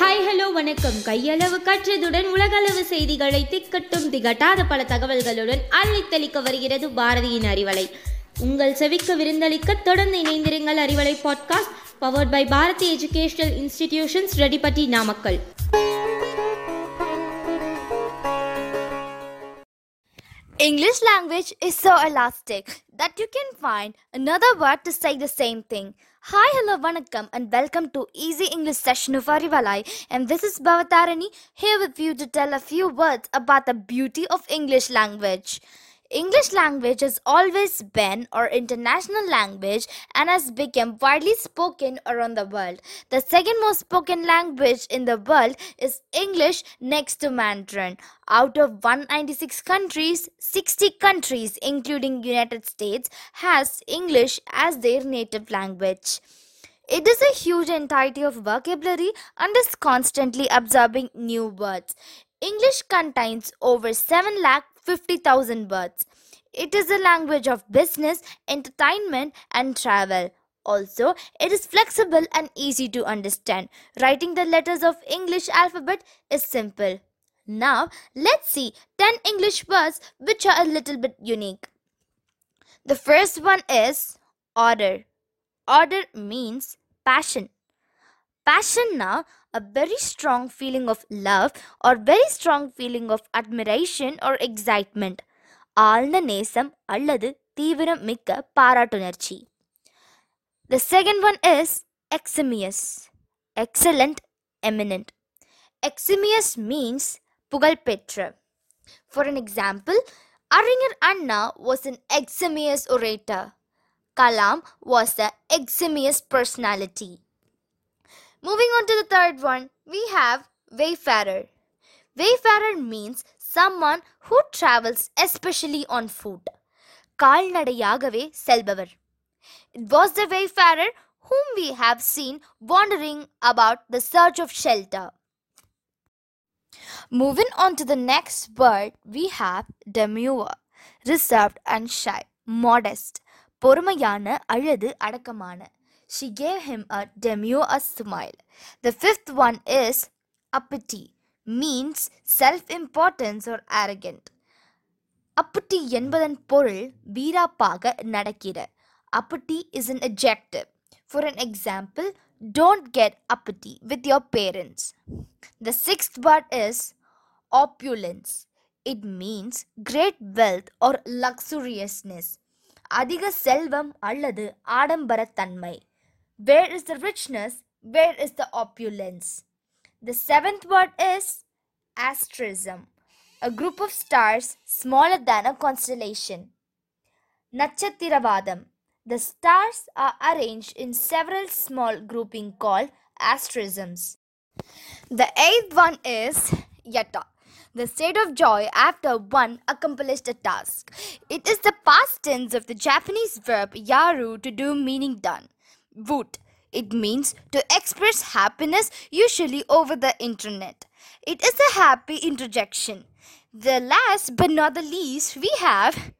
Hi hello வணக்கம். கையளவு கற்றதுடன் உலகளவு செய்திகளை திக்கட்டும் திகட்டாத பல தகவல்களுடன் அள்ளித்தளிக்க வருகிறது பாரதியின் அறிவலை. உங்கள் செவிக்க விருந்தளிக்க தொடர்ந்து இணைந்திருங்கள் Arivalai podcast powered by Bharathi educational institutions Reddipatti Namakkal English language is so elastic that you can find another word to say the same thing. Hi, hello, vanakkam, and welcome to Easy English session of Arivalai. And this is Bhavatarani here with you to tell a few words about the beauty of English language. English language has always been our international language and has become widely spoken around the world. The second most spoken language in the world is English next to Mandarin. Out of 196 countries, 60 countries including United States has English as their native language. It is a huge entity of vocabulary and is constantly absorbing new words. English contains over 7 lakh 50,000 words. It is a language of business, entertainment, and travel. Also, it is flexible and easy to understand. Writing the letters of English alphabet is simple. Now, let's see 10 English words which are a little bit unique. The first one is ardor. Ardor means passion Passion now a very strong feeling of love or very strong feeling of admiration or excitement. ஆழ்ந்த நேசம் அல்லது தீவிரம் மிக்க பாராட்டுணர்ச்சி The second one is eximious. Excellent, eminent. Eximious means புகழ்பெற்ற. For an example, அறிஞர் அண்ணா was an eximious orator. Kalam was an eximious personality. Moving on to the third one, we have wayfarer. Wayfarer means someone who travels especially on foot. கால்நடையாகவே செல்பவர். It was the wayfarer whom we have seen wandering about the search of shelter. Moving on to the next word, we have demure, reserved and shy, modest, பொறுமையான அல்லது அடக்கமான. She gave him a demure smile. The fifth one is uppity, means self-importance or arrogant. uppity என்பதன் பொருள் வீராப்பாக நடக்கிற. Uppity is an adjective. For an example, don't get uppity with your parents. The sixth word is opulence. It means great wealth or luxuriousness. அதிக செல்வம் அல்லது ஆடம்பரத்தன்மை. where is the richness? Where is the opulence? The seventh word is asterism, a group of stars smaller than a constellation. Natchatiravaadam. The stars are arranged in several small grouping called asterisms. The eighth one is yatta, the state of joy after one accomplished a task. It is the past tense of the Japanese verb yaru to do meaning done. Woot. It means to express happiness, usually over the internet. It is a happy interjection. The last but not the least, we have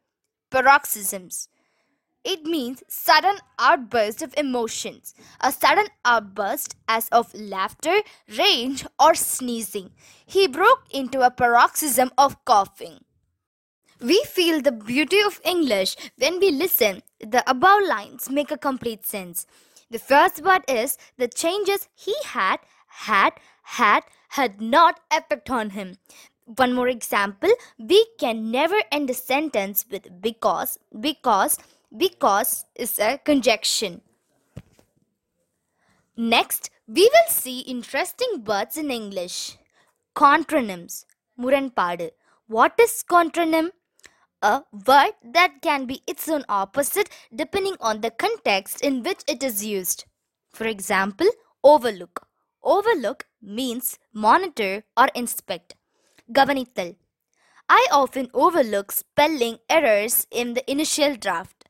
paroxysms. It means sudden outburst of emotions. A sudden outburst as of laughter, rage, or sneezing. He broke into a paroxysm of coughing. We feel the beauty of English when we listen. The above lines make a complete sense. The first word is the changes he had, had, had, had not effect on him. One more example, we can never end a sentence with because, because, because is a conjunction. Next, we will see interesting words in English. Contronyms. முரண்பாடு. What is contronym? A word that can be its own opposite depending on the context in which it is used. For example, overlook. Overlook means monitor or inspect. கவனித்தல். I often overlook spelling errors in the initial draft.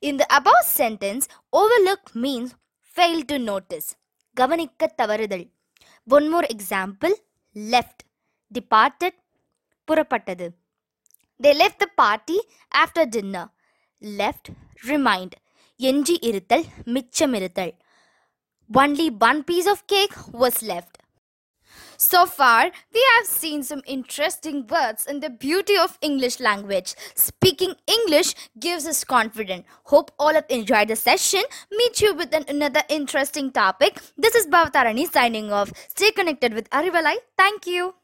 In the above sentence, overlook means fail to notice. கவனிக்க தவறுதல். One more example, left, departed, புறப்பட்டது. They left the party after dinner. Left, remind. எஞ்சி இருத்தல், மிச்சமிருத்தல். Only one piece of cake was left. So far, we have seen some interesting words in the beauty of English language. Speaking English gives us confidence. Hope all have enjoyed the session. Meet you with an, another interesting topic. This is Bhavatarani signing off. Stay connected with Arivalai. Thank you.